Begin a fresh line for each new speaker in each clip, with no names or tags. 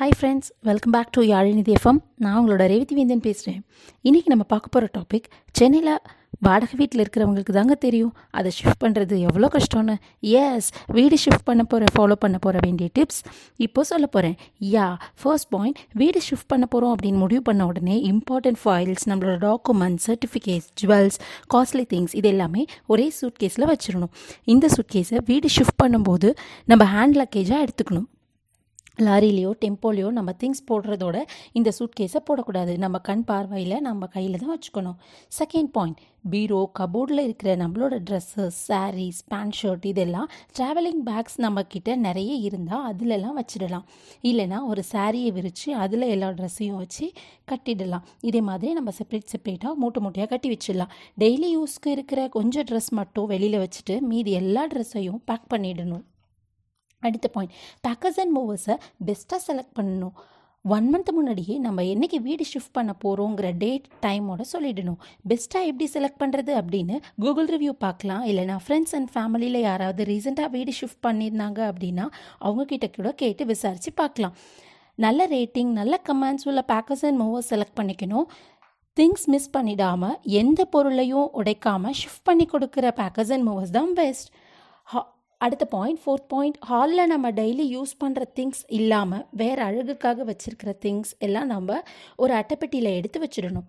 Hi friends welcome back to Yazhinidhi FM நான் உங்களோட ரேவதி வேந்தன் பேசுகிறேன் இன்றைக்கி நம்ம பார்க்க போகிற டாபிக் சென்னையில் வாடகை வீட்டில் இருக்கிறவங்களுக்கு தாங்க தெரியும். அதை ஷிஃப்ட் பண்ணுறது எவ்வளோ கஷ்டம்னு. எஸ் வீடு ஷிஃப்ட் பண்ண போகிற ஃபாலோ பண்ண போகிற வேண்டிய டிப்ஸ் இப்போ சொல்ல போகிறேன் யா ஃபர்ஸ்ட் பாயிண்ட் வீடு ஷிஃப்ட் பண்ண போகிறோம் அப்படின்னு முடிவு பண்ண உடனே இம்பார்ட்டன்ட் ஃபைல்ஸ் நம்மளோட documents certificates jewels costly things இது எல்லாமே ஒரே சூட் கேஸில் வச்சிடணும். இந்த சூட் கேஸை வீடு ஷிஃப்ட் பண்ணும்போது நம்ம ஹேண்ட் லக்கேஜாக எடுத்துக்கணும். லாரிலேயோ டெம்போலையோ நம்ம திங்ஸ் போடுறதோட இந்த சூட்கேஸை போடக்கூடாது. நம்ம கண் பார்வையில் நம்ம கையில் தான் வச்சுக்கணும். செகண்ட் பாயிண்ட் பீரோ கபோர்டில் இருக்கிற நம்மளோட ட்ரெஸ்ஸஸ் சாரீஸ் பேண்ட் ஷர்ட் இதெல்லாம் ட்ராவலிங் பேக்ஸ் நம்மக்கிட்ட நிறைய இருந்தால் அதிலெல்லாம் வச்சிடலாம். இல்லைனா ஒரு சாரியை விரித்து அதில் எல்லா ட்ரெஸ்ஸையும் வச்சு கட்டிடலாம். இதே மாதிரி நம்ம செப்பரேட் செப்பரேட்டாக மூட்டை மூட்டையாக கட்டி வச்சிடலாம். டெய்லி யூஸ்க்கு இருக்கிற கொஞ்சம் ட்ரெஸ் மட்டும் வெளியில் வச்சுட்டு மீதி எல்லா ட்ரெஸ்ஸையும் பேக் பண்ணிடணும். அடுத்த பாயிண்ட் பேக்கர்ஸ் அண்ட் மூவர்ஸை பெஸ்ட்டாக செலக்ட் பண்ணணும். ஒன் மந்த் முன்னாடியே நம்ம என்றைக்கு வீடு ஷிஃப்ட் பண்ண போகிறோங்கிற டேட் டைமோட சொல்லிடணும். பெஸ்ட்டாக எப்படி செலக்ட் பண்ணுறது அப்படின்னு கூகுள் ரிவ்யூ பார்க்கலாம். இல்லைனா ஃப்ரெண்ட்ஸ் அண்ட் ஃபேமிலியில் யாராவது ரீசெண்டாக வீடு ஷிஃப்ட் பண்ணியிருந்தாங்க அப்படின்னா அவங்கக்கிட்ட கூட கேட்டு விசாரித்து பார்க்கலாம். நல்ல ரேட்டிங் நல்ல கமெண்ட்ஸ் உள்ள பேக்கர்ஸ் அண்ட் மூவர்ஸ் செலக்ட் பண்ணிக்கணும். திங்ஸ் மிஸ் பண்ணிடாமல் எந்த பொருளையும் உடைக்காமல் ஷிஃப்ட் பண்ணி கொடுக்குற பேக்கர்ஸ் அண்ட் மூவர்ஸ் தான் பெஸ்ட் அடுத்த பாயிண்ட் ஃபோர்த் பாயிண்ட் ஹாலில் நம்ம டெய்லி யூஸ் பண்ணுற திங்ஸ் இல்லாமல் வேறு அழகுக்காக வச்சுருக்கிற திங்ஸ் எல்லாம் நம்ம ஒரு அட்டைப்பெட்டியில் எடுத்து வச்சிடணும்.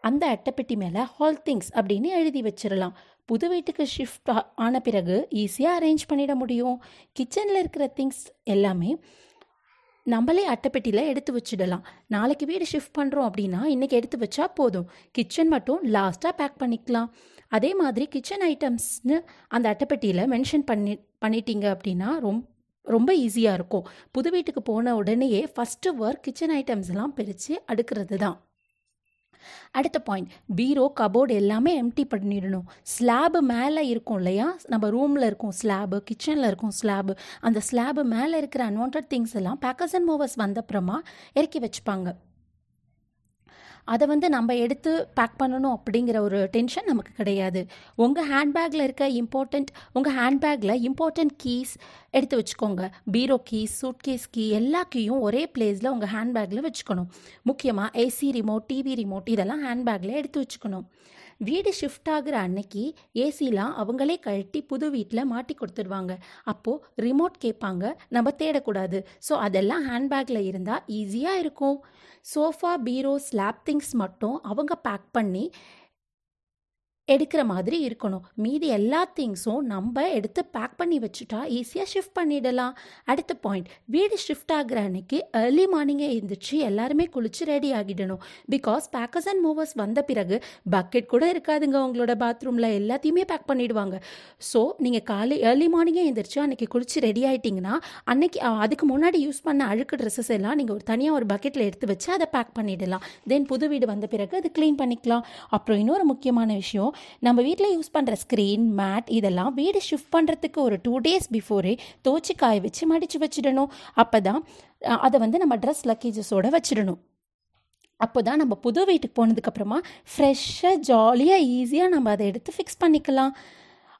அந்த அட்டைப்பெட்டி மேலே ஹால் திங்ஸ் அப்படின்னு எழுதி வச்சிடலாம். புது வீட்டுக்கு ஷிஃப்ட் ஆன பிறகு ஈஸியாக அரேஞ்ச் பண்ணிட முடியும். கிச்சனில் இருக்கிற திங்ஸ் எல்லாமே நம்மளே அட்டைப்பெட்டியில் எடுத்து வச்சிடலாம். நாளைக்கு வீடு ஷிஃப்ட் பண்ணுறோம் அப்படின்னா இன்றைக்கி எடுத்து வச்சா போதும். கிச்சன் மட்டும் லாஸ்ட்டாக பேக் பண்ணிக்கலாம். அதே மாதிரி கிச்சன் ஐட்டம்ஸ்னு அந்த அட்டைப்பெட்டியில் மென்ஷன் பண்ணி பண்ணிட்டீங்க அப்படின்னா ரொம்ப ரொம்ப ஈஸியாக இருக்கும். புது வீட்டுக்கு போன உடனேயே ஃபஸ்ட்டு ஒர்க் கிச்சன் ஐட்டம்ஸ்லாம் பிரித்து அடுக்கிறது தான். அடுத்த பாயிண்ட் பீரோ கபோர்டு எல்லாமே எம்டி பண்ணிடணும். ஸ்லாபு மேலே இருக்கும் இல்லையா? நம்ம ரூமில் இருக்கும் ஸ்லாபு கிச்சனில் இருக்கும் ஸ்லாபு அந்த ஸ்லாபு மேலே இருக்கிற அன்வான்ட் திங்ஸ் எல்லாம் பேக்கர்ஸ் அண்ட் மூவர்ஸ் வந்தப்புறமா இறக்கி வச்சுப்பாங்க. அதை வந்து நம்ம எடுத்து பேக் பண்ணணும் அப்படிங்கிற ஒரு டென்ஷன் நமக்கு கிடையாது. உங்கள் ஹேண்ட்பேக்கில் இருக்க இம்பார்ட்டண்ட் உங்கள் ஹேண்ட்பேக்கில் இம்பார்ட்டண்ட் கீஸ் எடுத்து வச்சுக்கோங்க. பீரோ கீஸ் சூட்கேஸ் கீ எல்லா கீயும் ஒரே பிளேஸில் உங்கள் ஹேண்ட்பேக்கில் வச்சுக்கணும். முக்கியமாக ஏசி ரிமோட் டிவி ரிமோட் இதெல்லாம் ஹேண்ட்பேக்கில் எடுத்து வச்சுக்கணும். வீடு ஷிஃப்ட் ஆகிற அன்னைக்கு ஏசிலாம் அவங்களே கழட்டி புது வீட்டில் மாட்டி கொடுத்துருவாங்க. அப்போது ரிமோட் கேட்பாங்க நம்ம தேடக்கூடாது. ஸோ அதெல்லாம் ஹேண்ட்பேக்கில் இருந்தால் ஈஸியாக இருக்கும். சோஃபா பீரோ ஸ்லாப் திங்ஸ் மட்டும் அவங்க பேக் பண்ணி எடுக்கிற மாதிரி இருக்கணும். மீதி எல்லா திங்ஸும் நம்ம எடுத்து பேக் பண்ணி வச்சுட்டா ஈஸியாக ஷிஃப்ட் பண்ணிடலாம். அடுத்த பாயிண்ட் வீடு ஷிஃப்ட் ஆகிற அன்னைக்கு ஏர்லி மார்னிங்கே எழுந்திரிச்சு எல்லாருமே குளிச்சு ரெடி ஆகிடணும். பிகாஸ் பேக்கர்ஸ் அண்ட் மூவர்ஸ் வந்த பிறகு பக்கெட் கூட இருக்காதுங்க உங்களோட பாத்ரூமில் எல்லாத்தையுமே பேக் பண்ணிடுவாங்க. ஸோ நீங்கள் காலை ஏர்லி மார்னிங்கே எழுந்திரிச்சு அன்றைக்கி குளிச்சு ரெடி ஆகிட்டிங்கன்னா அன்னைக்கு அதுக்கு முன்னாடி யூஸ் பண்ண அழுக்கு ட்ரெஸ்ஸஸ் எல்லாம் நீங்கள் ஒரு தனியாக ஒரு பக்கெட்டில் எடுத்து வச்சு அதை பேக் பண்ணிடலாம். தென் புது வீடு வந்த பிறகு அது க்ளீன் பண்ணிக்கலாம். அப்புறம் இன்னொரு முக்கியமான விஷயம் நம்ம வீட்டில் யூஸ் பண்ணுற ஸ்க்ரீன் மேட் இதெல்லாம் வீடு ஷிஃப்ட் பண்ணுறதுக்கு ஒரு டூ டேஸ் பிஃபோரே தோச்சி காய வச்சு மடித்து வச்சிடணும். அப்போ தான் அதை வந்து நம்ம ட்ரெஸ் லக்கேஜஸோடு வச்சிடணும். அப்போ தான் நம்ம புது வீட்டுக்கு போனதுக்கப்புறமா ஃப்ரெஷ்ஷாக ஜாலியாக ஈஸியாக நம்ம அதை எடுத்து ஃபிக்ஸ் பண்ணிக்கலாம்.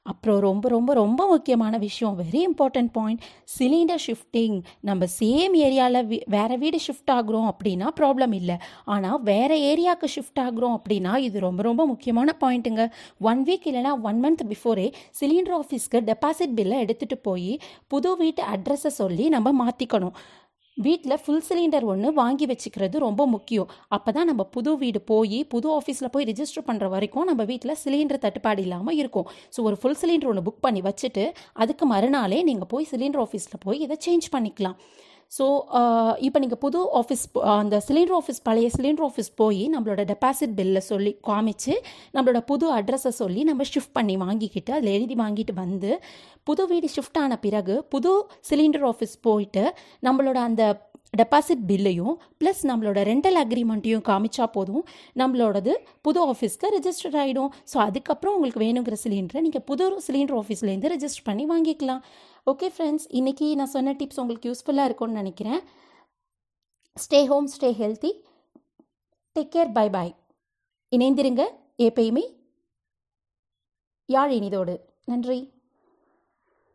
அப்புறம் ரொம்ப ரொம்ப ரொம்ப முக்கியமான விஷயம் very important point cylinder shifting நம்ம சேம் ஏரியாவில் வேறு வீடு ஷிஃப்ட் ஆகுறோம் அப்படின்னா ப்ராப்ளம் இல்லை. ஆனால் வேறு ஏரியாவுக்கு ஷிஃப்ட் ஆகுறோம் அப்படின்னா இது ரொம்ப ரொம்ப முக்கியமான பாயிண்ட்டுங்க ஒன் வீக் இல்லைனா ஒன் மந்த் பிஃபோரே சிலிண்டர் ஆஃபீஸ்க்கு டெபாசிட் பில்லை எடுத்துகிட்டு போய் புது வீட்டு அட்ரஸை சொல்லி நம்ம மாற்றிக்கணும் வீட்டில் ஃபுல் சிலிண்டர் ஒன்று வாங்கி வச்சுக்கிறது ரொம்ப முக்கியம். அப்போ தான் நம்ம புது வீடு போய் புது ஆஃபீஸில் போய் ரிஜிஸ்டர் பண்ணுற வரைக்கும் நம்ம வீட்டில் சிலிண்டர் தட்டுப்பாடு இல்லாமல் இருக்கும். ஸோ ஒரு ஃபுல் சிலிண்டர் ஒன்று புக் பண்ணி வச்சுட்டு அதுக்கு மறுநாளே நீங்கள் போய் சிலிண்டர் ஆஃபீஸில் போய் இதை சேஞ்ச் பண்ணிக்கலாம். ஸோ uh, இப்போ நீங்கள் புது ஆஃபீஸ் uh, அந்த சிலிண்டர் ஆஃபீஸ் பழைய சிலிண்டர் ஆஃபீஸ் போய் நம்மளோட டெபாசிட் பில்லை சொல்லி காமிச்சு நம்மளோட புது அட்ரஸை சொல்லி நம்ம ஷிஃப்ட் பண்ணி வாங்கிக்கிட்டு அதில் எழுதி வாங்கிட்டு வந்து புது வீடு ஷிஃப்ட் ஆன பிறகு புது சிலிண்டர் ஆஃபீஸ் போயிட்டு நம்மளோட அந்த டெபாசிட் பில்லையும் ப்ளஸ் நம்மளோட ரெண்டல் அக்ரிமெண்ட்டையும் காமிச்சா போதும். நம்மளோடது புது ஆஃபீஸ்க்கு ரெஜிஸ்டர் ஆகிடும் ஸோ அதுக்கப்புறம் உங்களுக்கு வேணுங்கிற சிலிண்டரை நீங்கள் புது சிலிண்டர் ஆஃபீஸ்லேருந்து ரெஜிஸ்டர் பண்ணி வாங்கிக்கலாம். ஓகே ஃப்ரெண்ட்ஸ் இன்றைக்கி நான் சொன்ன டிப்ஸ் உங்களுக்கு யூஸ்ஃபுல்லாக இருக்கும்னு நினைக்கிறேன். Stay home stay healthy take care bye bye இணைந்திருங்க. எப்பயுமே யாழ் இனிதோடு? நன்றி.